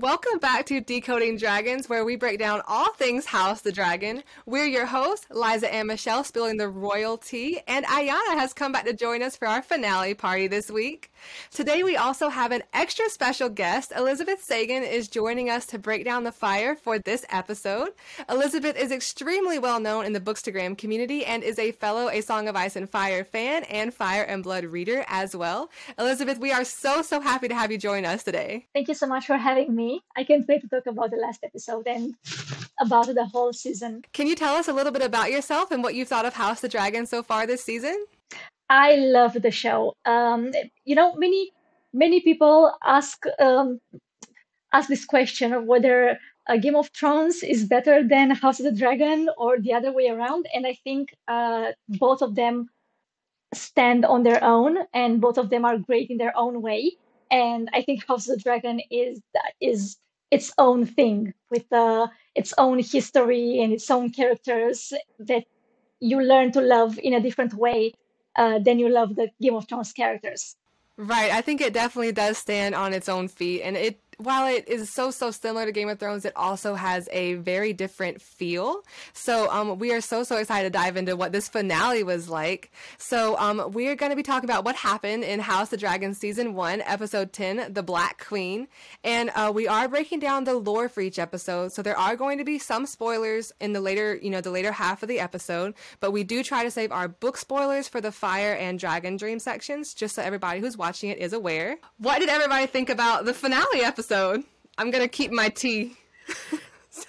Welcome back to Decoding Dragons, where we break down all things House the Dragon. We're your hosts, Liza and Michelle, spilling the royalty, and Ayana has come back to join us for our finale party this week. Today we also have an extra special guest. Elizabeth Sagan is joining us to break down the fire for this episode. Elizabeth is extremely well known in the Bookstagram community and is a fellow A Song of Ice and Fire fan and Fire and Blood reader as well. Elizabeth, we are so, so happy to have you join us today. Thank you so much for having me. I can't wait to talk about the last episode and about the whole season. Can you tell us a little bit about yourself and what you've thought of House of the Dragon so far this season? I love the show. Um, you know, many many people ask um, ask this question of whether a Game of Thrones is better than House of the Dragon or the other way around, and I think uh, both of them stand on their own, and both of them are great in their own way. And I think House of the Dragon is is its own thing with uh, its own history and its own characters that you learn to love in a different way uh, than you love the Game of Thrones characters. Right. I think it definitely does stand on its own feet, and it while it is so so similar to Game of Thrones, it also has a very different feel. So um, we are so so excited to dive into what this finale was like. So um, we are going to be talking about what happened in House of Dragon season one, episode ten, the Black Queen, and uh, we are breaking down the lore for each episode. So there are going to be some spoilers in the later you know the later half of the episode, but we do try to save our book spoilers for the Fire and Dragon Dream sections, just so everybody who's watching it is aware. What did everybody think about the finale episode? Episode. I'm gonna keep my tea.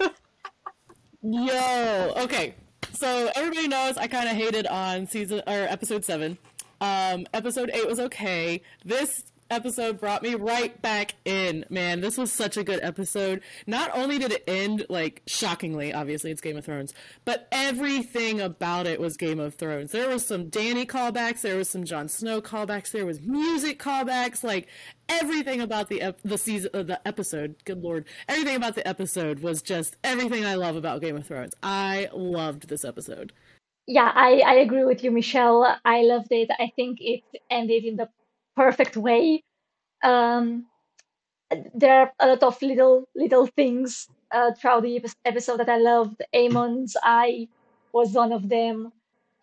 Yo, okay. So everybody knows I kind of hated on season or episode seven. Um, episode eight was okay. This episode brought me right back in. Man, this was such a good episode. Not only did it end like shockingly, obviously it's Game of Thrones, but everything about it was Game of Thrones. There was some Dany callbacks, there was some Jon Snow callbacks, there was music callbacks, like everything about the ep- the season uh, the episode, good lord. Everything about the episode was just everything I love about Game of Thrones. I loved this episode. Yeah, I, I agree with you, Michelle. I loved it. I think it ended in the perfect way. Um, there are a lot of little little things uh, throughout the episode that I loved. Aemond's eye was one of them.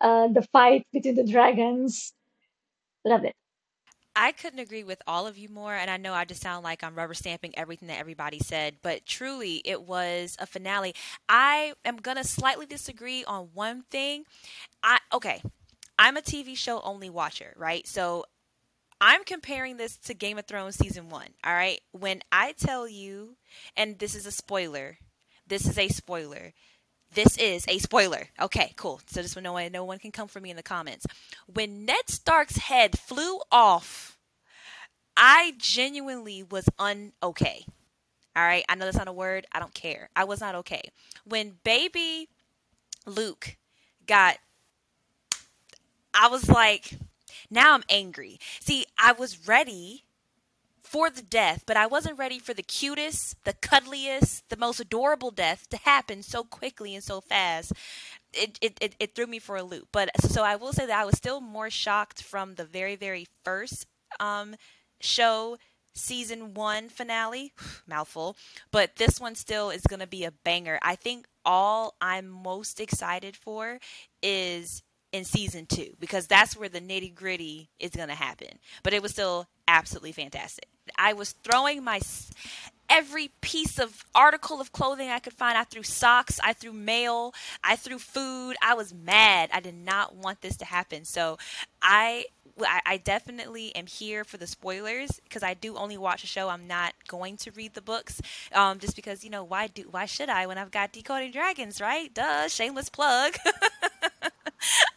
Uh, the fight between the dragons, loved it. I couldn't agree with all of you more, and I know I just sound like I'm rubber stamping everything that everybody said, but truly it was a finale. I am gonna slightly disagree on one thing. I okay, I'm a TV show only watcher, right? So I'm comparing this to Game of Thrones season one. All right. When I tell you, and this is a spoiler, this is a spoiler. This is a spoiler. Okay, cool. So this one, no one, no one can come for me in the comments. When Ned Stark's head flew off, I genuinely was unokay. All right. I know that's not a word. I don't care. I was not okay. When baby Luke got, I was like, now I'm angry. See, I was ready for the death, but I wasn't ready for the cutest, the cuddliest, the most adorable death to happen so quickly and so fast. It, it, it, it, threw me for a loop. But so I will say that I was still more shocked from the very, very first um, show season one finale mouthful but this one still is going to be a banger i think all i'm most excited for is in season two because that's where the nitty gritty is going to happen. But it was still absolutely fantastic. I was throwing my every piece of article of clothing I could find. I threw socks, I threw mail, I threw food. I was mad. I did not want this to happen. So I I, definitely am here for the spoilers because I do only watch a show. I'm not going to read the books, um, just because you know why do why should I when I've got Decoding Dragons, right? Duh, shameless plug.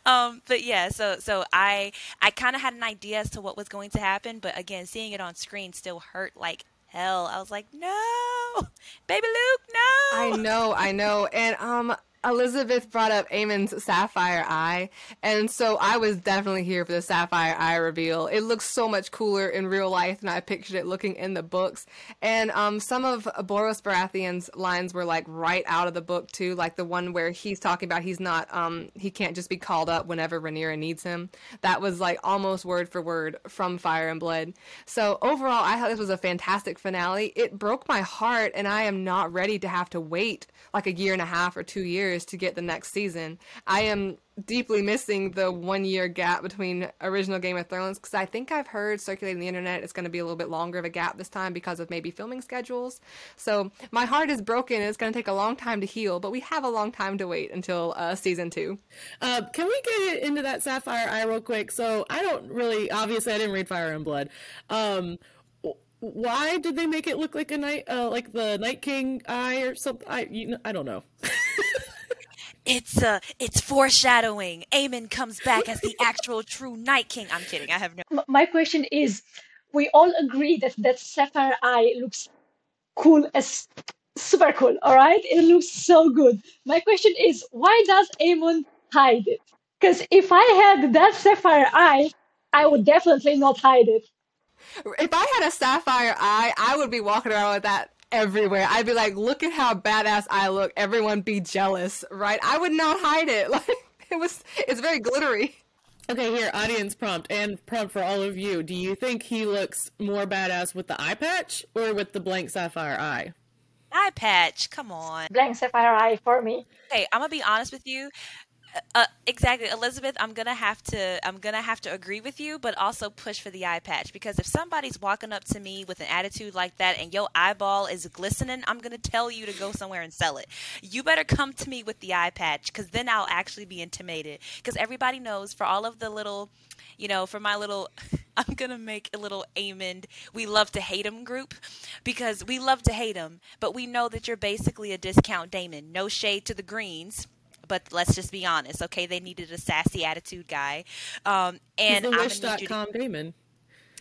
um, but yeah, so so I I kind of had an idea as to what was going to happen, but again, seeing it on screen still hurt like hell. I was like, no, baby Luke, no. I know, I know, and um, Elizabeth brought up Aemond's sapphire eye, and so I was definitely here for the sapphire eye reveal. It looks so much cooler in real life than I pictured it looking in the books. And um, some of Borros Baratheon's lines were like right out of the book too, like the one where he's talking about he's not, um, he can't just be called up whenever Rhaenyra needs him. That was like almost word for word from Fire and Blood. So overall, I thought this was a fantastic finale. It broke my heart, and I am not ready to have to wait like a year and a half or two years years to get the next season. I am deeply missing the one year gap between original Game of Thrones because I think I've heard circulating the internet it's going to be a little bit longer of a gap this time because of maybe filming schedules. So my heart is broken and it's going to take a long time to heal, but we have a long time to wait until uh, season two. Uh, can we get into that Sapphire Eye real quick? So I don't really, obviously, I didn't read Fire and Blood. Um, why did they make it look like a night, uh, like the Night King eye or something? I, you know, I don't know. It's uh it's foreshadowing. Aemond comes back as the actual true Night King. I'm kidding. I have no My question is we all agree that that sapphire eye looks cool as super cool, all right? It looks so good. My question is why does Aemond hide it? Because if I had that sapphire eye, I would definitely not hide it. If I had a sapphire eye, I would be walking around with that everywhere. I'd be like, look at how badass I look. Everyone be jealous, right? I would not hide it. Like it was it's very glittery. Okay, here, audience prompt and prompt for all of you. Do you think he looks more badass with the eye patch or with the blank sapphire eye? eye patch. Come on. Blank sapphire eye for me. Okay, I'm gonna be honest with you. Uh, exactly, Elizabeth. I'm gonna have to. I'm gonna have to agree with you, but also push for the eye patch because if somebody's walking up to me with an attitude like that and your eyeball is glistening, I'm gonna tell you to go somewhere and sell it. You better come to me with the eye patch because then I'll actually be intimidated. Because everybody knows for all of the little, you know, for my little. I'm gonna make a little amend. We love to hate him group because we love to hate him, but we know that you're basically a discount Daemon. No shade to the Greens but let's just be honest, okay? They needed a sassy attitude guy. Um, and He's the wish.com to... Daemon.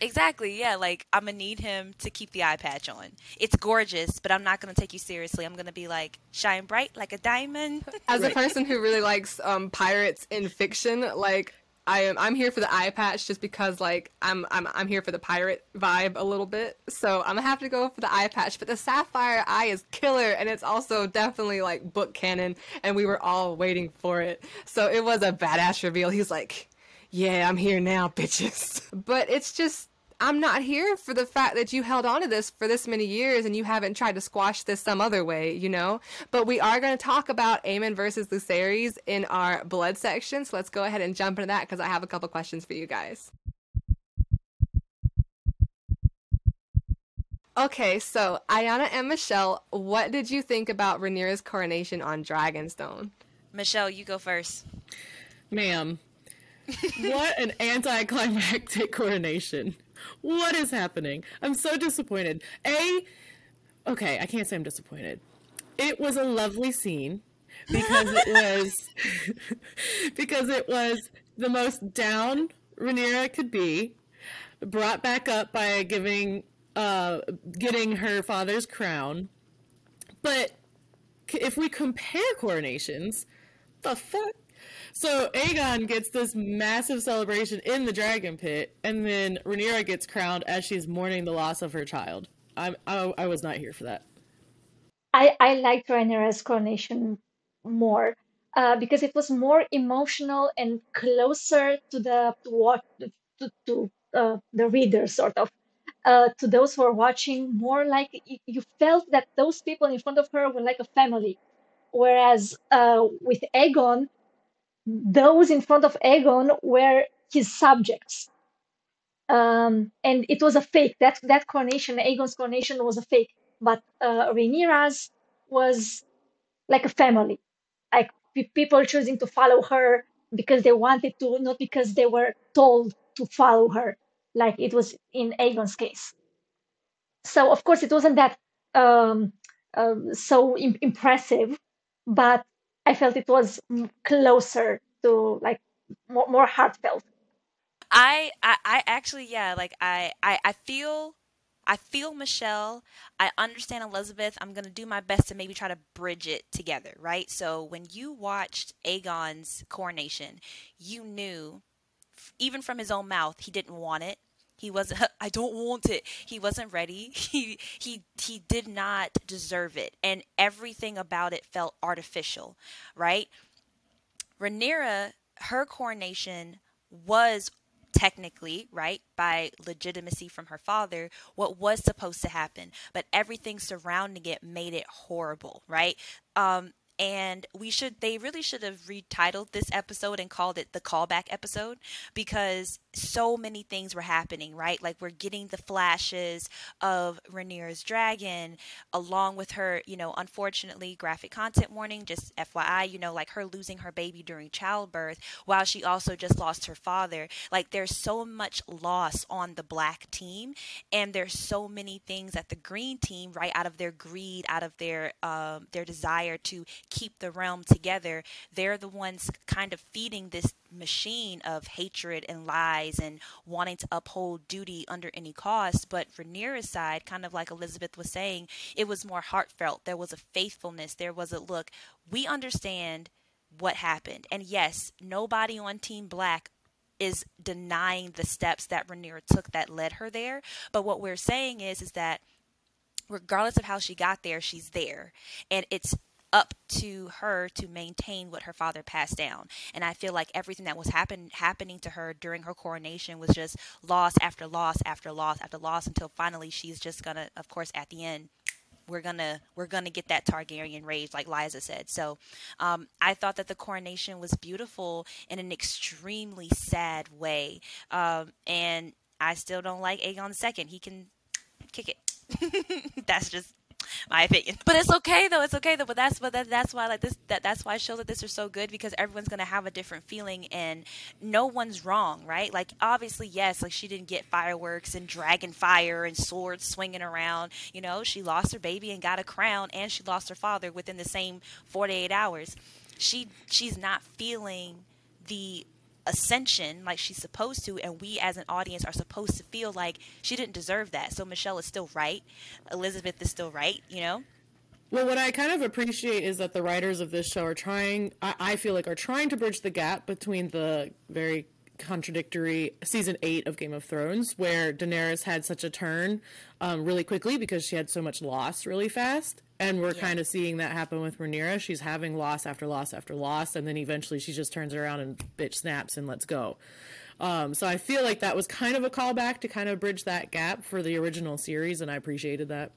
Exactly, yeah. Like I'm gonna need him to keep the eye patch on. It's gorgeous, but I'm not gonna take you seriously. I'm gonna be like shine bright like a diamond. As a person who really likes um, pirates in fiction, like I am I'm here for the eye patch just because like I'm I'm I'm here for the pirate vibe a little bit. So I'm gonna have to go for the eye patch. But the sapphire eye is killer and it's also definitely like book canon and we were all waiting for it. So it was a badass reveal. He's like, Yeah, I'm here now, bitches. But it's just I'm not here for the fact that you held on to this for this many years and you haven't tried to squash this some other way, you know? But we are going to talk about Aemond versus Lucerys in our blood section. So let's go ahead and jump into that because I have a couple questions for you guys. Okay, so Ayana and Michelle, what did you think about Rhaenyra's coronation on Dragonstone? Michelle, you go first. Ma'am, what an anticlimactic coronation. What is happening? I'm so disappointed. A, okay, I can't say I'm disappointed. It was a lovely scene because it was because it was the most down Rhaenyra could be, brought back up by giving uh getting her father's crown. But if we compare coronations, the fuck so Aegon gets this massive celebration in the dragon pit, and then Rhaenyra gets crowned as she's mourning the loss of her child. I, I, I was not here for that. I, I liked Rhaenyra's coronation more uh, because it was more emotional and closer to the to what to, to uh, the reader sort of uh, to those who are watching more like you felt that those people in front of her were like a family whereas uh, with Aegon those in front of Aegon were his subjects. Um, and it was a fake. That that coronation, Aegon's coronation, was a fake. But uh, Rhaenyra's was like a family, like p- people choosing to follow her because they wanted to, not because they were told to follow her, like it was in Aegon's case. So of course it wasn't that um, uh, so Im- impressive, but I felt it was mm, closer to like more, more heartfelt. I, I I actually yeah like I I, I feel I feel Michelle. I understand Elizabeth. I'm going to do my best to maybe try to bridge it together, right? So when you watched Aegon's coronation, you knew, even from his own mouth, he didn't want it. He wasn't. I don't want it. He wasn't ready. He he he did not deserve it, and everything about it felt artificial, right? Rhaenyra, her coronation was technically, right, by legitimacy from her father, what was supposed to happen. But everything surrounding it made it horrible, right? Um, and we should they really should have retitled this episode and called it the callback episode because so many things were happening right? Like we're getting the flashes of Rhaenyra's dragon along with her you know unfortunately graphic content warning just FYI you know like her losing her baby during childbirth while she also just lost her father. Like there's so much loss on the black team and there's so many things that the green team right out of their greed out of their um, their desire to keep the realm together, they're the ones kind of feeding this machine of hatred and lies and wanting to uphold duty under any cost. But Rhaenyra's side, kind of like Elizabeth was saying, it was more heartfelt. There was a faithfulness. There was a look. We understand what happened. And yes, nobody on Team Black is denying the steps that Rhaenyra took that led her there. But what we're saying is is that regardless of how she got there, she's there. And it's up to her to maintain what her father passed down. And I feel like everything that was happen, happening to her during her coronation was just loss after loss after loss after loss until finally she's just gonna, of course, at the end, we're gonna we're gonna get that Targaryen rage, like Liza said. So um, I thought that the coronation was beautiful in an extremely sad way, um, and I still don't like Aegon II. He can kick it. That's just my opinion. But it's okay though. It's okay though. But that's but that, that's why like this that that's why shows like this are so good because everyone's gonna have a different feeling and no one's wrong, right? Like obviously yes, like she didn't get fireworks and dragon fire and swords swinging around. You know, she lost her baby and got a crown, and she lost her father within the same 48 hours. She she's not feeling the ascension like she's supposed to and we as an audience are supposed to feel like she didn't deserve that. So michelle is still right. Elizabeth is still right you know? Well what i kind of appreciate is that the writers of this show are trying i, I feel like are trying to bridge the gap between the very contradictory season eight of Game of Thrones, where Daenerys had such a turn um, really quickly because she had so much loss really fast, and we're yeah. kind of seeing that happen with Rhaenyra. She's having loss after loss after loss, and then eventually she just turns around and bitch snaps and let's go. Um, so I feel like that was kind of a callback to kind of bridge that gap for the original series, and I appreciated that.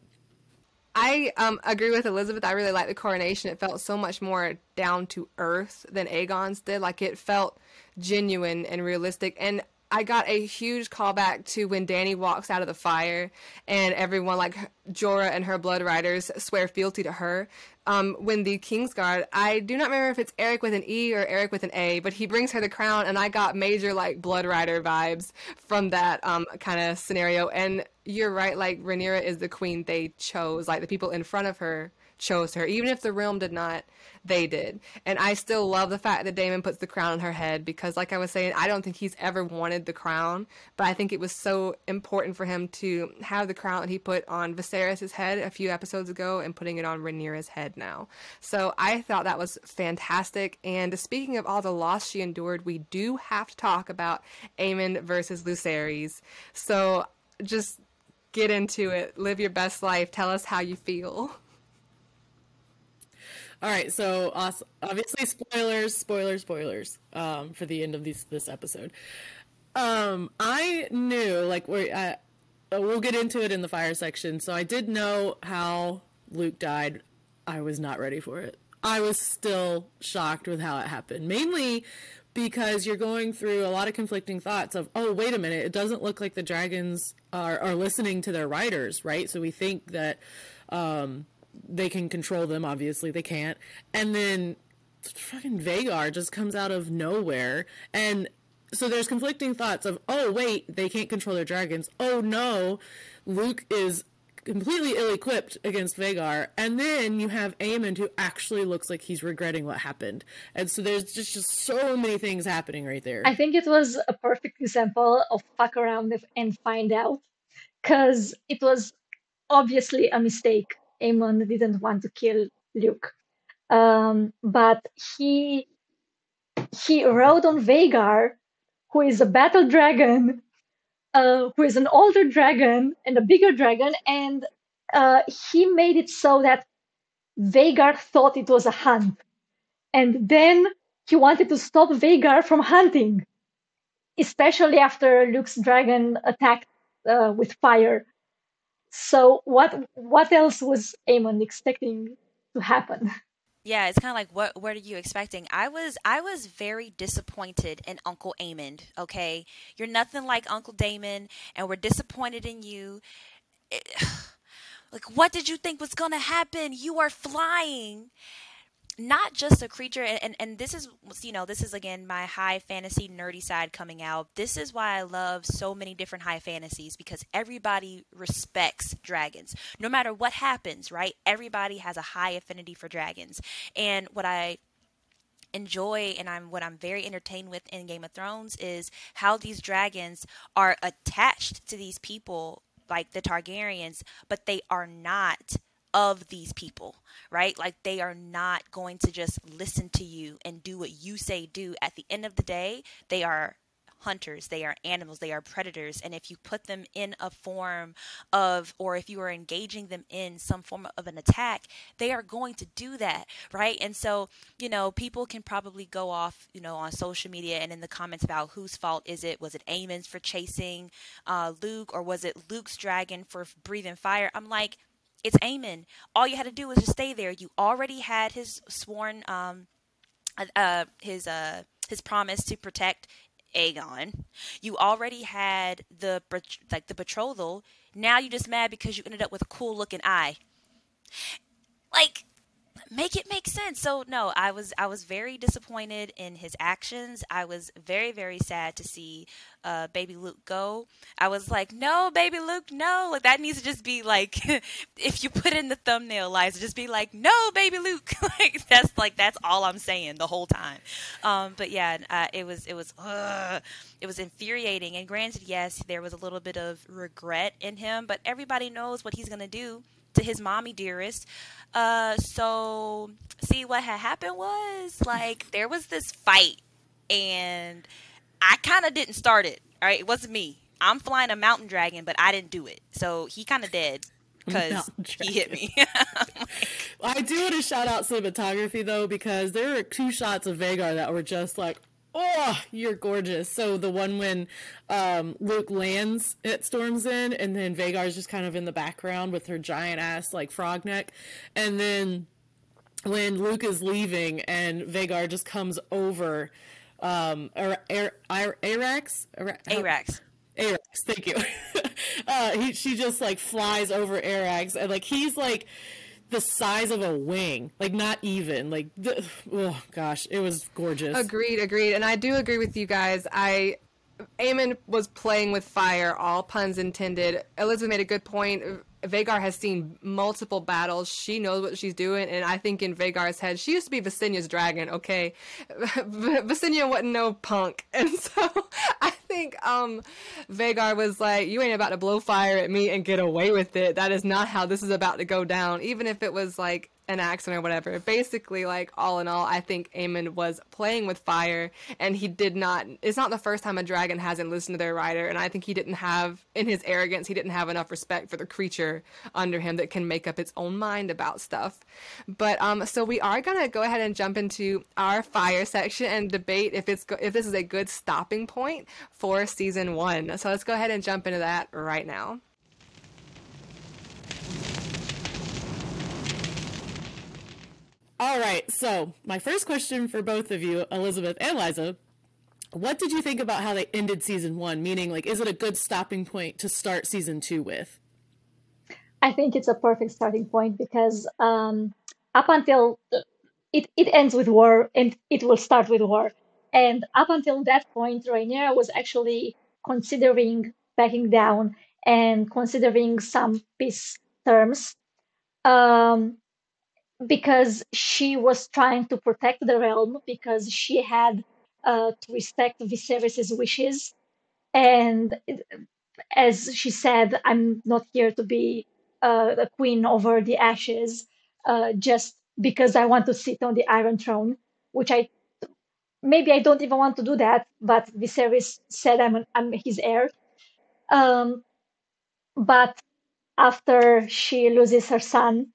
I um, agree with Elizabeth. I really like the coronation. It felt so much more down to earth than Aegon's did. Like it felt genuine and realistic. And I got a huge callback to when Dany walks out of the fire and everyone like Jorah and her blood riders swear fealty to her. Um, when the Kingsguard, I do not remember if it's Eric with an E or Eric with an A, but he brings her the crown, and I got major like blood rider vibes from that um, kind of scenario. And you're right, like Rhaenyra is the queen they chose, like the people in front of her chose her. Even if the realm did not, they did. And I still love the fact that Daemon puts the crown on her head because, like I was saying, I don't think he's ever wanted the crown, but I think it was so important for him to have the crown that he put on Viserys' head a few episodes ago and putting it on Rhaenyra's head now. So I thought that was fantastic. And speaking of all the loss she endured, we do have to talk about Aemond versus Lucerys. So just get into it. Live your best life. Tell us how you feel. All right, so obviously spoilers, spoilers, spoilers um, for the end of this this episode. Um, I knew like we uh, we'll get into it in the fire section. So I did know how Luke died. I was not ready for it. I was still shocked with how it happened, mainly because you're going through a lot of conflicting thoughts of, oh, wait a minute, it doesn't look like the dragons are, are listening to their riders, right? So we think that um, they can control them. Obviously, they can't. And then fucking Vhagar just comes out of nowhere, and so there's conflicting thoughts of, oh wait, they can't control their dragons. Oh no, Luke is completely ill-equipped against Vhagar. and then you have Aemond who actually looks like he's regretting what happened, and so there's just just so many things happening right there. I think it was a perfect example of fuck around and find out, because it was obviously a mistake. Aemond didn't want to kill Luke, um, but he he rode on Vhagar, who is a battle dragon uh, who is an older dragon and a bigger dragon, and uh, he made it so that Vhagar thought it was a hunt. And then he wanted to stop Vhagar from hunting, especially after Luke's dragon attacked uh, with fire. So what what else was Aemond expecting to happen? Yeah, it's kind of like what what are you expecting? I was I was very disappointed in Uncle Aemond, okay? You're nothing like Uncle Daemon and we're disappointed in you. Eh, it, like what did you think was going to happen? You are flying not just a creature and, and, this is you know this is again my high fantasy nerdy side coming out. This is why i love so many different high fantasies because everybody respects dragons. No matter what happens right everybody has a high affinity for dragons. And what i enjoy and I'm what I'm very entertained with in Game of Thrones is how these dragons are attached to these people like the Targaryens, but they are not of these people, right? Like they are not going to just listen to you and do what you say do. At the end of the day, they are hunters, they are animals, they are predators. And if you put them in a form of, or if you are engaging them in some form of an attack, they are going to do that, right? And so, you know, people can probably go off, you know, on social media and in the comments about whose fault is it? Was it Aemond's for chasing uh, Luke, or was it Luke's dragon for breathing fire? I'm like, it's Aemond. All you had to do was just stay there. You already had his sworn, um, uh, his uh, his promise to protect Aegon. You already had the like the betrothal. Now you're just mad because you ended up with a cool looking eye. Like make it make sense. So no, I was I was very disappointed in his actions. I was very very sad to see uh, baby Luke go. I was like, no, baby Luke, no. Like that needs to just be like, if you put in the thumbnail, Liza, just be like, no, baby Luke. like that's like that's all I'm saying the whole time. Um, but yeah, uh, it was it was it was infuriating. And granted, yes, there was a little bit of regret in him, but everybody knows what he's gonna do to his mommy dearest. Uh, so see what had happened was like there was this fight, and I kind of didn't start it. All right, it wasn't me. I'm flying a mountain dragon, but I didn't do it. So he kind of dead because he hit me. I do want to shout out cinematography though because there were two shots of Vhagar that were just like oh, you're gorgeous. So the one when um, Luke lands at Storm's End, and then Vhagar's just kind of in the background with her giant ass like frog neck, and then when Luke is leaving and Vhagar just comes over, um, Ar- Ar- Ar- Arrax, Ar- Arrax. Arrax, thank you. uh, he, she just like flies over Arrax, and like he's like the size of a wing, like not even like. The, oh gosh, it was gorgeous. Agreed, agreed, and I do agree with you guys. I Aemond was playing with fire, all puns intended. Elizabeth made a good point. Vhagar has seen multiple battles. She knows what she's doing, and I think in Vhagar's head, she used to be Visenya's dragon. Okay, Visenya wasn't no punk, and so think um Vhagar was like, "You ain't about to blow fire at me and get away with it. That is not how this is about to go down." Even if it was like an accident or whatever. Basically, like all in all, I think Aemond was playing with fire, and he did not. It's not the first time a dragon hasn't listened to their rider, and I think he didn't have, in his arrogance, he didn't have enough respect for the creature under him that can make up its own mind about stuff. But um, so we are gonna go ahead and jump into our fire section and debate if it's go- if this is a good stopping point for season one. So let's go ahead and jump into that right now. All right. So, my first question for both of you, Elizabeth and Liza, what did you think about how they ended season one? Meaning, like, is it a good stopping point to start season two with? I think it's a perfect starting point because um, up until it, it ends with war and it will start with war. And up until that point, Rhaenyra was actually considering backing down and considering some peace terms um, because she was trying to protect the realm because she had uh, to respect Viserys' wishes. And as she said, I'm not here to be uh, the queen over the ashes uh, just because I want to sit on the Iron Throne, which I maybe I don't even want to do that, but Viserys said I'm, I'm his heir. Um, but after she loses her son,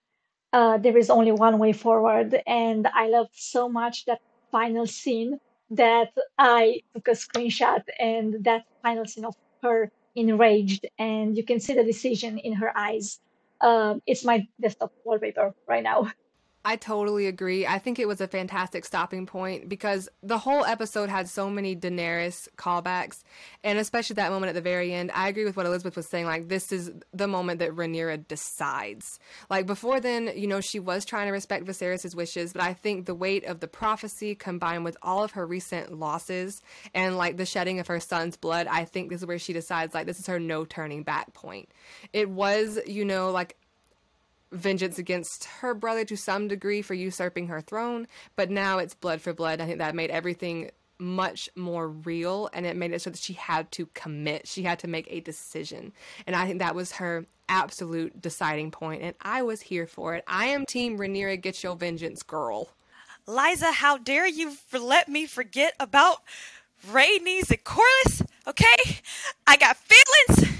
uh, there is only one way forward. And I loved so much that final scene that I took a screenshot and that final scene of her enraged, and you can see the decision in her eyes. Um, it's my desktop wallpaper right now. I totally agree. I think it was a fantastic stopping point because the whole episode had so many Daenerys callbacks, and especially that moment at the very end. I agree with what Elizabeth was saying. Like, this is the moment that Rhaenyra decides. Like, before then, you know, she was trying to respect Viserys' wishes, but I think the weight of the prophecy combined with all of her recent losses and, like, the shedding of her son's blood, I think this is where she decides, like, this is her no turning back point. It was, you know, like vengeance against her brother to some degree for usurping her throne, but now it's blood for blood. I think that made everything much more real and it made it so that she had to commit. She had to make a decision. And I think that was her absolute deciding point and I was here for it. I am team Rhaenyra get your vengeance girl. Liza, how dare you let me forget about Rhaenys and Corlys? Okay? I got feelings.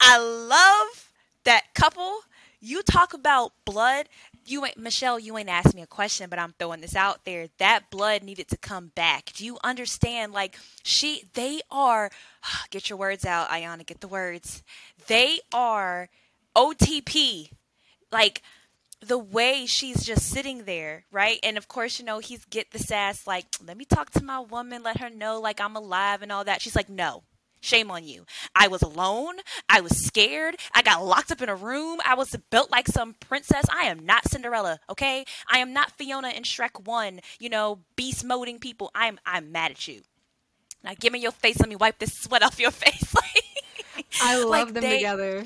I love that couple you talk about blood. You ain't Michelle. You ain't asked me a question, but I'm throwing this out there. That blood needed to come back. Do you understand? Like she, they are. Get your words out, Ayana. Get the words. They are OTP. Like the way she's just sitting there, right? And of course, you know, he's get the sass like, let me talk to my woman, let her know like I'm alive and all that. She's like, no, Shame on you. I was alone. I was scared. I got locked up in a room. I was built like some princess. I am not Cinderella, okay? I am not Fiona in Shrek 1, you know, beast moding people. I'm I'm mad at you. Now give me your face. Let me wipe this sweat off your face. I love like them they, together.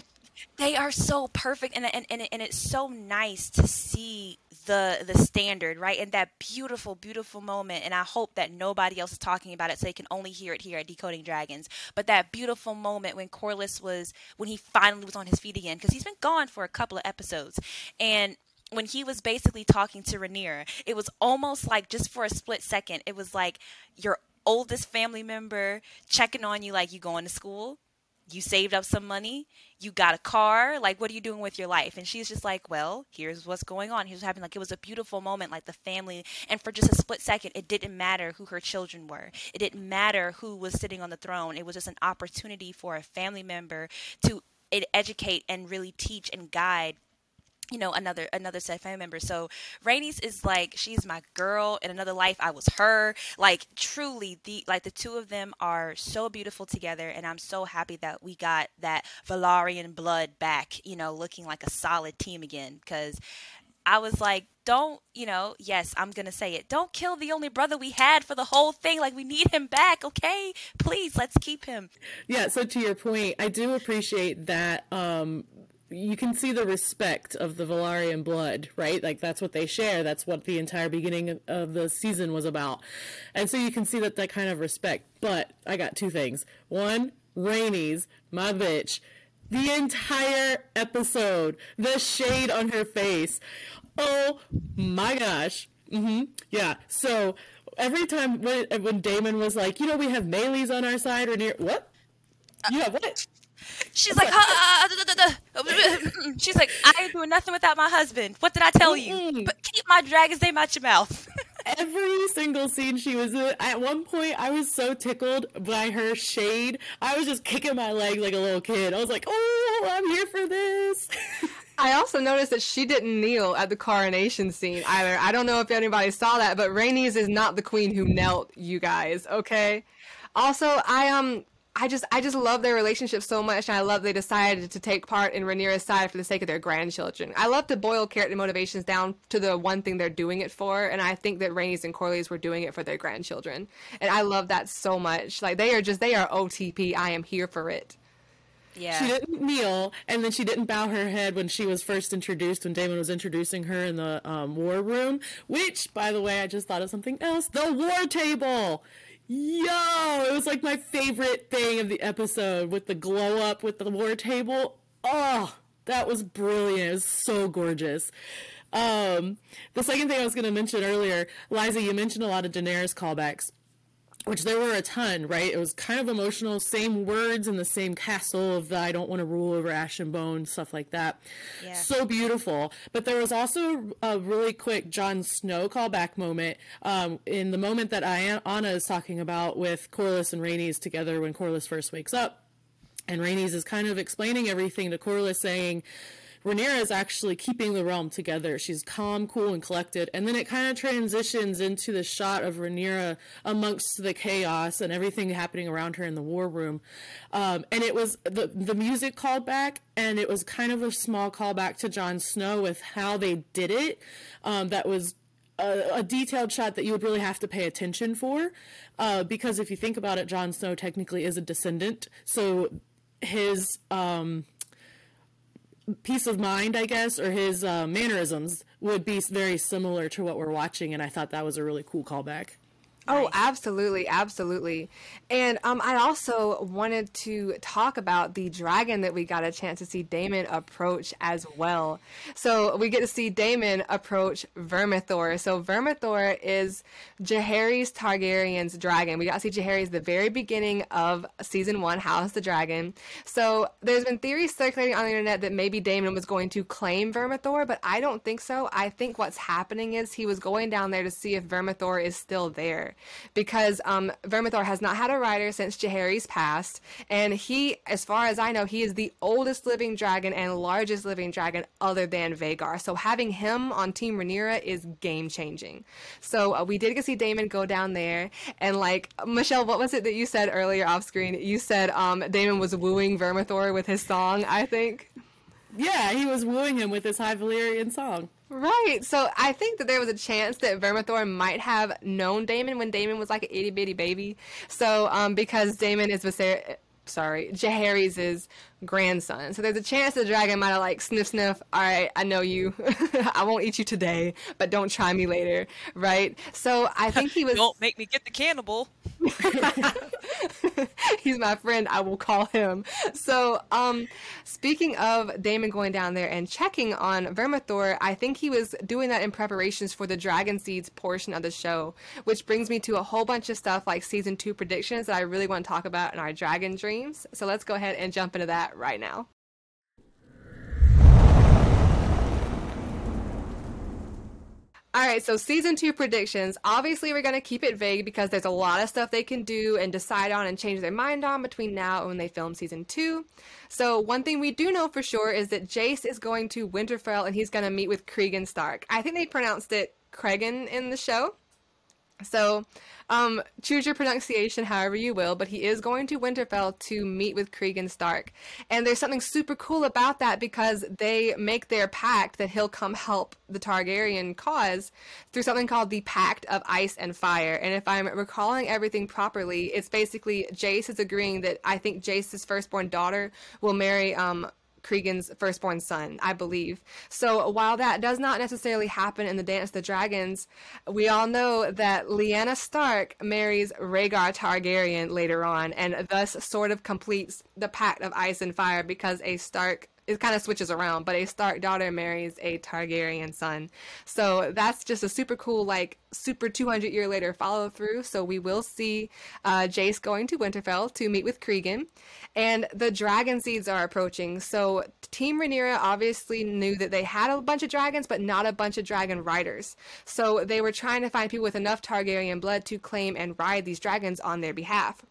They are so perfect and, and and and it's so nice to see the the standard, right? And that beautiful, beautiful moment. And I hope that nobody else is talking about it, so they can only hear it here at Decoding Dragons. But that beautiful moment when Corlys was when he finally was on his feet again, because he's been gone for a couple of episodes, and when he was basically talking to Rhaenyra, it was almost like just for a split second, it was like your oldest family member checking on you, like you going to school, you saved up some money, you got a car, like what are you doing with your life? And she's just like, well, here's what's going on. Here's what happened. Like it was a beautiful moment, like the family. And for just a split second, it didn't matter who her children were. It didn't matter who was sitting on the throne. It was just an opportunity for a family member to educate and really teach and guide you know another another set of family members. So Rhaenys is like she's my girl in another life. I was her. Like truly the like the two of them are so beautiful together and I'm so happy that we got that Velaryon blood back you know looking like a solid team again. Because I was like don't you know yes I'm gonna say it. Don't kill the only brother we had for the whole thing. Like we need him back okay? Please let's keep him. Yeah so to your point I do appreciate that um you can see the respect of the Velaryon blood, right? Like that's what they share. That's what the entire beginning of the season was about. And so you can see that that kind of respect. But I got two things. One, Rhaenys, my bitch. The entire episode, the shade on her face. Oh my gosh. Mm-hmm. Yeah. So every time when, when Daemon was like, you know, we have Meleys on our side, or near what? You have what? She's like, she's like, I ain't doing nothing without my husband. What did I tell you? But keep my dragon's name out your mouth. Every single scene she was in, at one point, I was so tickled by her shade. I was just kicking my legs like a little kid. I was like, oh, I'm here for this. I also noticed that she didn't kneel at the coronation scene either. I don't know if anybody saw that, but Rhaenys is not the queen who knelt, you guys, okay? Also, I um I just I just love their relationship so much, and I love they decided to take part in Rhaenyra's side for the sake of their grandchildren. I love to boil character motivations down to the one thing they're doing it for, and I think that Rhaenys and Corlys were doing it for their grandchildren, and I love that so much. Like they are just they are OTP. I am here for it. Yeah. She didn't kneel, and then she didn't bow her head when she was first introduced, when Daemon was introducing her in the um, war room. Which, by the way, I just thought of something else: the war table. Yo, it was like my favorite thing of the episode with the glow up with the war table. Oh, that was brilliant. It was so gorgeous. Um, the second thing I was going to mention earlier, Liza, you mentioned a lot of Daenerys callbacks which there were a ton, right? It was kind of emotional, same words in the same castle of the I don't want to rule over ash and bone, stuff like that. Yeah. So beautiful. But there was also a really quick Jon Snow callback moment um, in the moment that Ayana is talking about with Corlys and Rhaenys together when Corlys first wakes up. And Rhaenys is kind of explaining everything to Corlys, saying, Rhaenyra is actually keeping the realm together. She's calm, cool, and collected. And then it kind of transitions into the shot of Rhaenyra amongst the chaos and everything happening around her in the war room. Um, and it was the the music called back, and it was kind of a small callback to Jon Snow with how they did it. Um, that was a, a, detailed shot that you would really have to pay attention for, uh, because if you think about it, Jon Snow technically is a descendant, so his um, peace of mind, I guess, or his uh, mannerisms would be very similar to what we're watching, and I thought that was a really cool callback. Oh, absolutely, absolutely. And um, I also wanted to talk about the dragon that we got a chance to see Daemon approach as well. So we get to see Daemon approach Vermithor. So Vermithor is Jaehaerys Targaryen's dragon. We got to see Jaehaerys the very beginning of season one, House the Dragon. So there's been theories circulating on the internet that maybe Daemon was going to claim Vermithor, but I don't think so. I think what's happening is he was going down there to see if Vermithor is still there because um, Vermithor has not had a rider since Jaehaerys passed, and he, as far as I know, he is the oldest living dragon and largest living dragon other than Vhagar. So having him on Team Rhaenyra is game changing. So uh, we did get see Daemon go down there, and like Michelle, what was it that you said earlier off screen? You said um, Daemon was wooing Vermithor with his song, I think. Yeah, he was wooing him with his High Valyrian song. Right. So I think that there was a chance that Vermithor might have known Daemon when Daemon was like an itty bitty baby. So um, because Daemon is Viser- sorry, Jaehaerys' grandson. So there's a chance the dragon might have like sniff sniff. All right, I know you. I won't eat you today, but don't try me later, right? So I think he was. don't make me get the cannibal. He's my friend. I will call him. So, um, speaking of Daemon going down there and checking on Vermithor, I think he was doing that in preparations for the Dragon Seeds portion of the show, which brings me to a whole bunch of stuff like season two predictions that I really want to talk about in our Dragon Dreams. So let's go ahead and jump into that right now. All right, so season two predictions. Obviously, we're going to keep it vague because there's a lot of stuff they can do and decide on and change their mind on between now and when they film season two. So, one thing we do know for sure is that Jace is going to Winterfell and he's going to meet with Cregan Stark. I think they pronounced it Cregan in the show. So, um, choose your pronunciation however you will, but he is going to Winterfell to meet with Cregan Stark. And there's something super cool about that because they make their pact that he'll come help the Targaryen cause through something called the Pact of Ice and Fire. And if I'm recalling everything properly, it's basically Jace is agreeing that I think Jace's firstborn daughter will marry um, Cregan's firstborn son, I believe. So while that does not necessarily happen in the Dance of the Dragons, we all know that Lyanna Stark marries Rhaegar Targaryen later on, and thus sort of completes the Pact of Ice and Fire because a Stark it kind of switches around, but a Stark daughter marries a Targaryen son. So that's just a super cool, like, super 200 year later follow through. So we will see uh, Jace going to Winterfell to meet with Cregan. And the dragon seeds are approaching. So Team Rhaenyra obviously knew that they had a bunch of dragons, but not a bunch of dragon riders. So they were trying to find people with enough Targaryen blood to claim and ride these dragons on their behalf.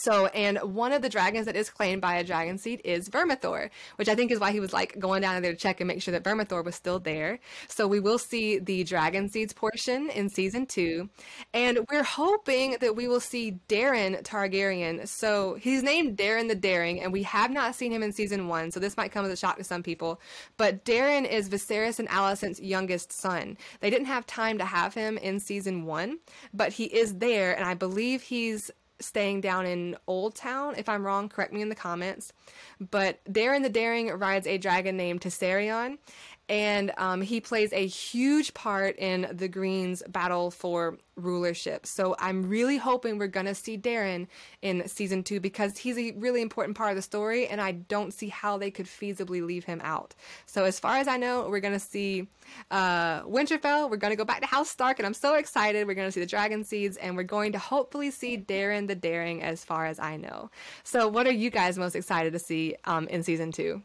So, and one of the dragons that is claimed by a dragon seed is Vermithor, which I think is why he was like going down there to check and make sure that Vermithor was still there. So, we will see the dragon seeds portion in season two. And we're hoping that we will see Daeron Targaryen. So, he's named Daeron the Daring, and we have not seen him in season one. So, this might come as a shock to some people. But Daeron is Viserys and Alicent's youngest son. They didn't have time to have him in season one, but he is there, and I believe he's staying down in Old Town. If I'm wrong, correct me in the comments. But Daeron the Daring rides a dragon named Tessarion, and um, he plays a huge part in the Greens' battle for rulership. So I'm really hoping we're gonna see Daeron in season two because he's a really important part of the story, and I don't see how they could feasibly leave him out. So as far as I know, we're gonna see uh, Winterfell. We're gonna go back to House Stark, and I'm so excited. We're gonna see the Dragon Seeds, and we're going to hopefully see Daeron the Daring, as far as I know. So what are you guys most excited to see um, in season two?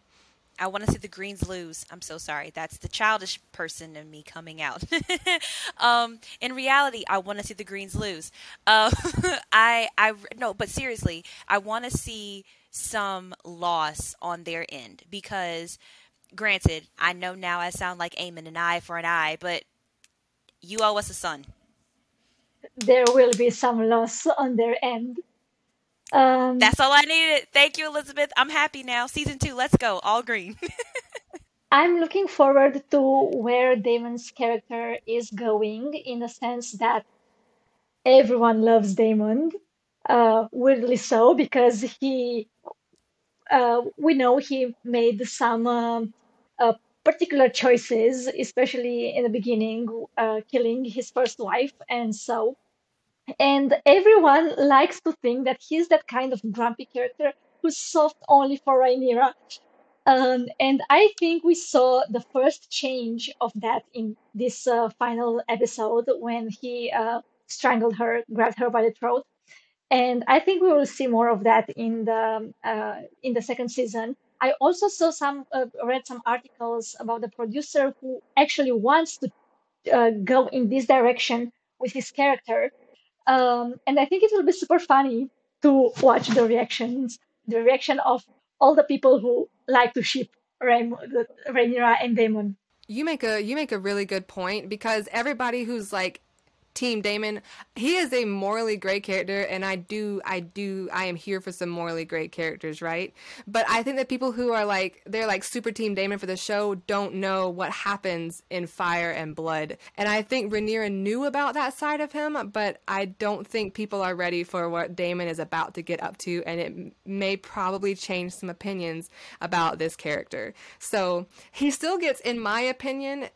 I want to see the Greens lose. I'm so sorry. That's the childish person in me coming out. um, in reality, I want to see the Greens lose. Uh, I, I, no, but seriously, I want to see some loss on their end because, granted, I know now I sound like aiming an eye for an eye, but you owe us a son. There will be some loss on their end. Um, That's all I needed. Thank you, Elizabeth. I'm happy now. Season two, let's go. All green. I'm looking forward to where Daemon's character is going in the sense that everyone loves Daemon, uh, weirdly so, because he, uh, we know he made some um, uh, particular choices, especially in the beginning, uh, killing his first wife, and so and everyone likes to think that he's that kind of grumpy character who's soft only for Rhaenyra. Um, and I think we saw the first change of that in this uh, final episode when he uh, strangled her, grabbed her by the throat. And I think we will see more of that in the uh, in the second season. I also saw some uh, read some articles about the producer who actually wants to uh, go in this direction with his character um, and I think it will be super funny to watch the reactions, the reaction of all the people who like to ship Rhaenyra and Daemon. You make a you make a really good point because everybody who's like Team Daemon. He is a morally great character, and I do, I do, I am here for some morally great characters, right? But I think that people who are like, they're like super Team Daemon for the show don't know what happens in Fire and Blood. And I think Rhaenyra knew about that side of him, but I don't think people are ready for what Daemon is about to get up to, and it may probably change some opinions about this character. So he still gets, in my opinion,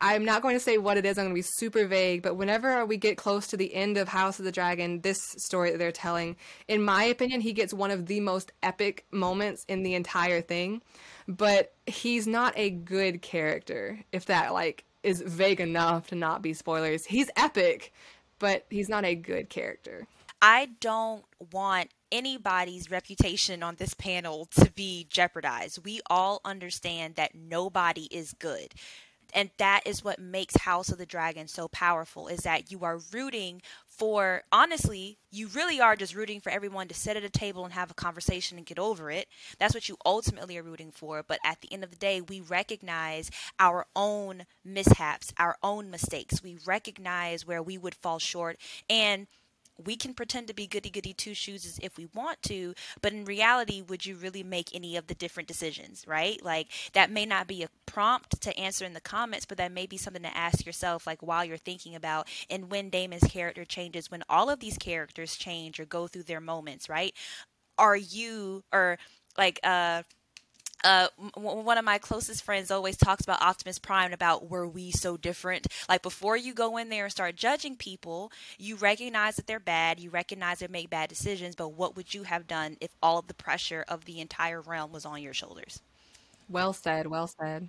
I'm not going to say what it is. I'm going to be super vague. But whenever we get close to the end of House of the Dragon, this story that they're telling, in my opinion, he gets one of the most epic moments in the entire thing. But he's not a good character, if that like is vague enough to not be spoilers. He's epic, but he's not a good character. I don't want anybody's reputation on this panel to be jeopardized. We all understand that nobody is good and that is what makes House of the Dragon so powerful is that you are rooting for honestly, you really are just rooting for everyone to sit at a table and have a conversation and get over it. That's what you ultimately are rooting for, but at the end of the day, we recognize our own mishaps, our own mistakes. We recognize where we would fall short and we can pretend to be goody goody two shoes if we want to, but in reality, would you really make any of the different decisions, right? Like that may not be a prompt to answer in the comments, but that may be something to ask yourself, like while you're thinking about and when Daemon's character changes, when all of these characters change or go through their moments, right? Are you or like uh uh, one of my closest friends always talks about Optimus Prime about were we so different? Like before you go in there and start judging people, you recognize that they're bad, you recognize they make bad decisions, but what would you have done if all the pressure of the entire realm was on your shoulders? Well said, well said.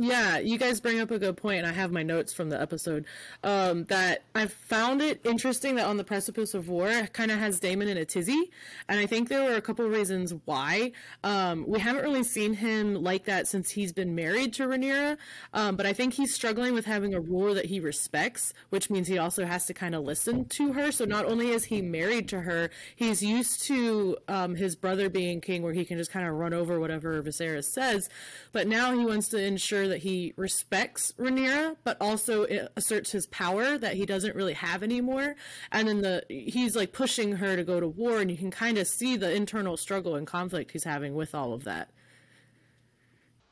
Yeah, you guys bring up a good point, and I have my notes from the episode. Um, that I found it interesting that on the precipice of war kind of has Daemon in a tizzy, and I think there were a couple reasons why. Um, we haven't really seen him like that since he's been married to Rhaenyra, um, but I think he's struggling with having a ruler that he respects, which means he also has to kind of listen to her. So not only is he married to her, he's used to um, his brother being king, where he can just kind of run over whatever Viserys says, but now he wants to ensure that he respects Rhaenyra, but also asserts his power that he doesn't really have anymore. And then the he's like pushing her to go to war, and you can kind of see the internal struggle and conflict he's having with all of that.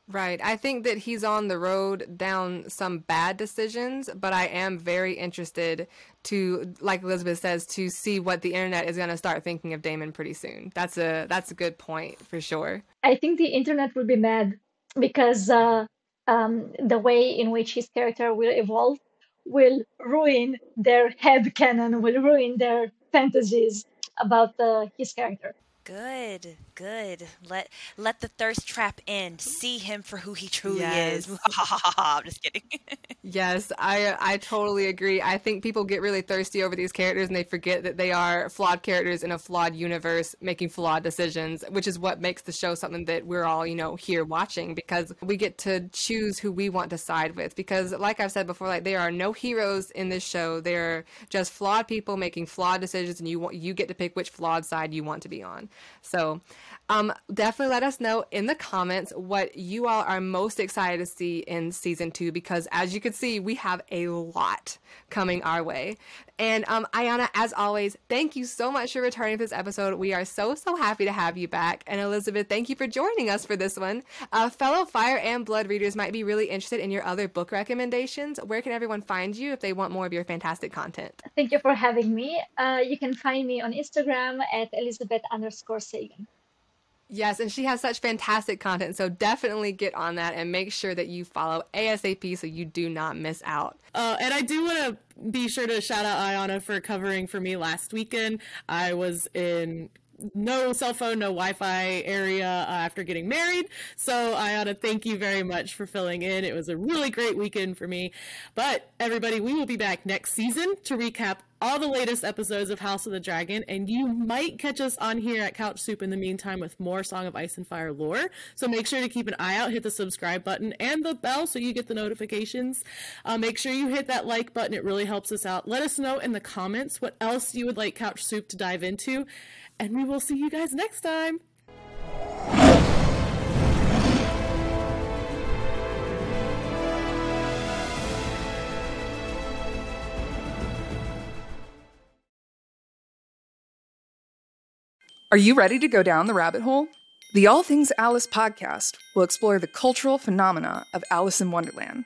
Right. I think that he's on the road down some bad decisions, but I am very interested to, like Elizabeth says, to see what the internet is going to start thinking of Daemon pretty soon. That's a that's a good point for sure. I think the internet will be mad because uh, um, the way in which his character will evolve will ruin their head canon, will ruin their fantasies about uh, his character. Good, good. Let let the thirst trap end. See him for who he truly yes. is. I'm just kidding. yes, I I totally agree. I think people get really thirsty over these characters and they forget that they are flawed characters in a flawed universe making flawed decisions, which is what makes the show something that we're all, you know, here watching because we get to choose who we want to side with because like I've said before, like there are no heroes in this show. They're just flawed people making flawed decisions and you want you get to pick which flawed side you want to be on. So, um, definitely let us know in the comments what you all are most excited to see in season two because, as you can see, we have a lot coming our way. And um, Ayana, as always, thank you so much for returning to this episode. We are so, so happy to have you back. And Elizabeth, thank you for joining us for this one. Uh, fellow Fire and Blood readers might be really interested in your other book recommendations. Where can everyone find you if they want more of your fantastic content? Thank you for having me. Uh, you can find me on Instagram at Elizabeth underscore Sagan. Yes, and she has such fantastic content. So definitely get on that and make sure that you follow ASAP so you do not miss out. Uh, and I do want to be sure to shout out Ayana for covering for me last weekend. I was in no cell phone, no Wi Fi area uh, after getting married. So I ought to thank you very much for filling in. It was a really great weekend for me. But everybody, we will be back next season to recap all the latest episodes of House of the Dragon, and you might catch us on here at Couch Soup in the meantime with more Song of Ice and Fire lore. So make sure to keep an eye out, hit the subscribe button and the bell so you get the notifications. Uh, make sure you hit that like button, it really helps us out. Let us know in the comments what else you would like Couch Soup to dive into and we will see you guys next time. Are you ready to go down the rabbit hole? The All Things Alice podcast will explore the cultural phenomena of Alice in Wonderland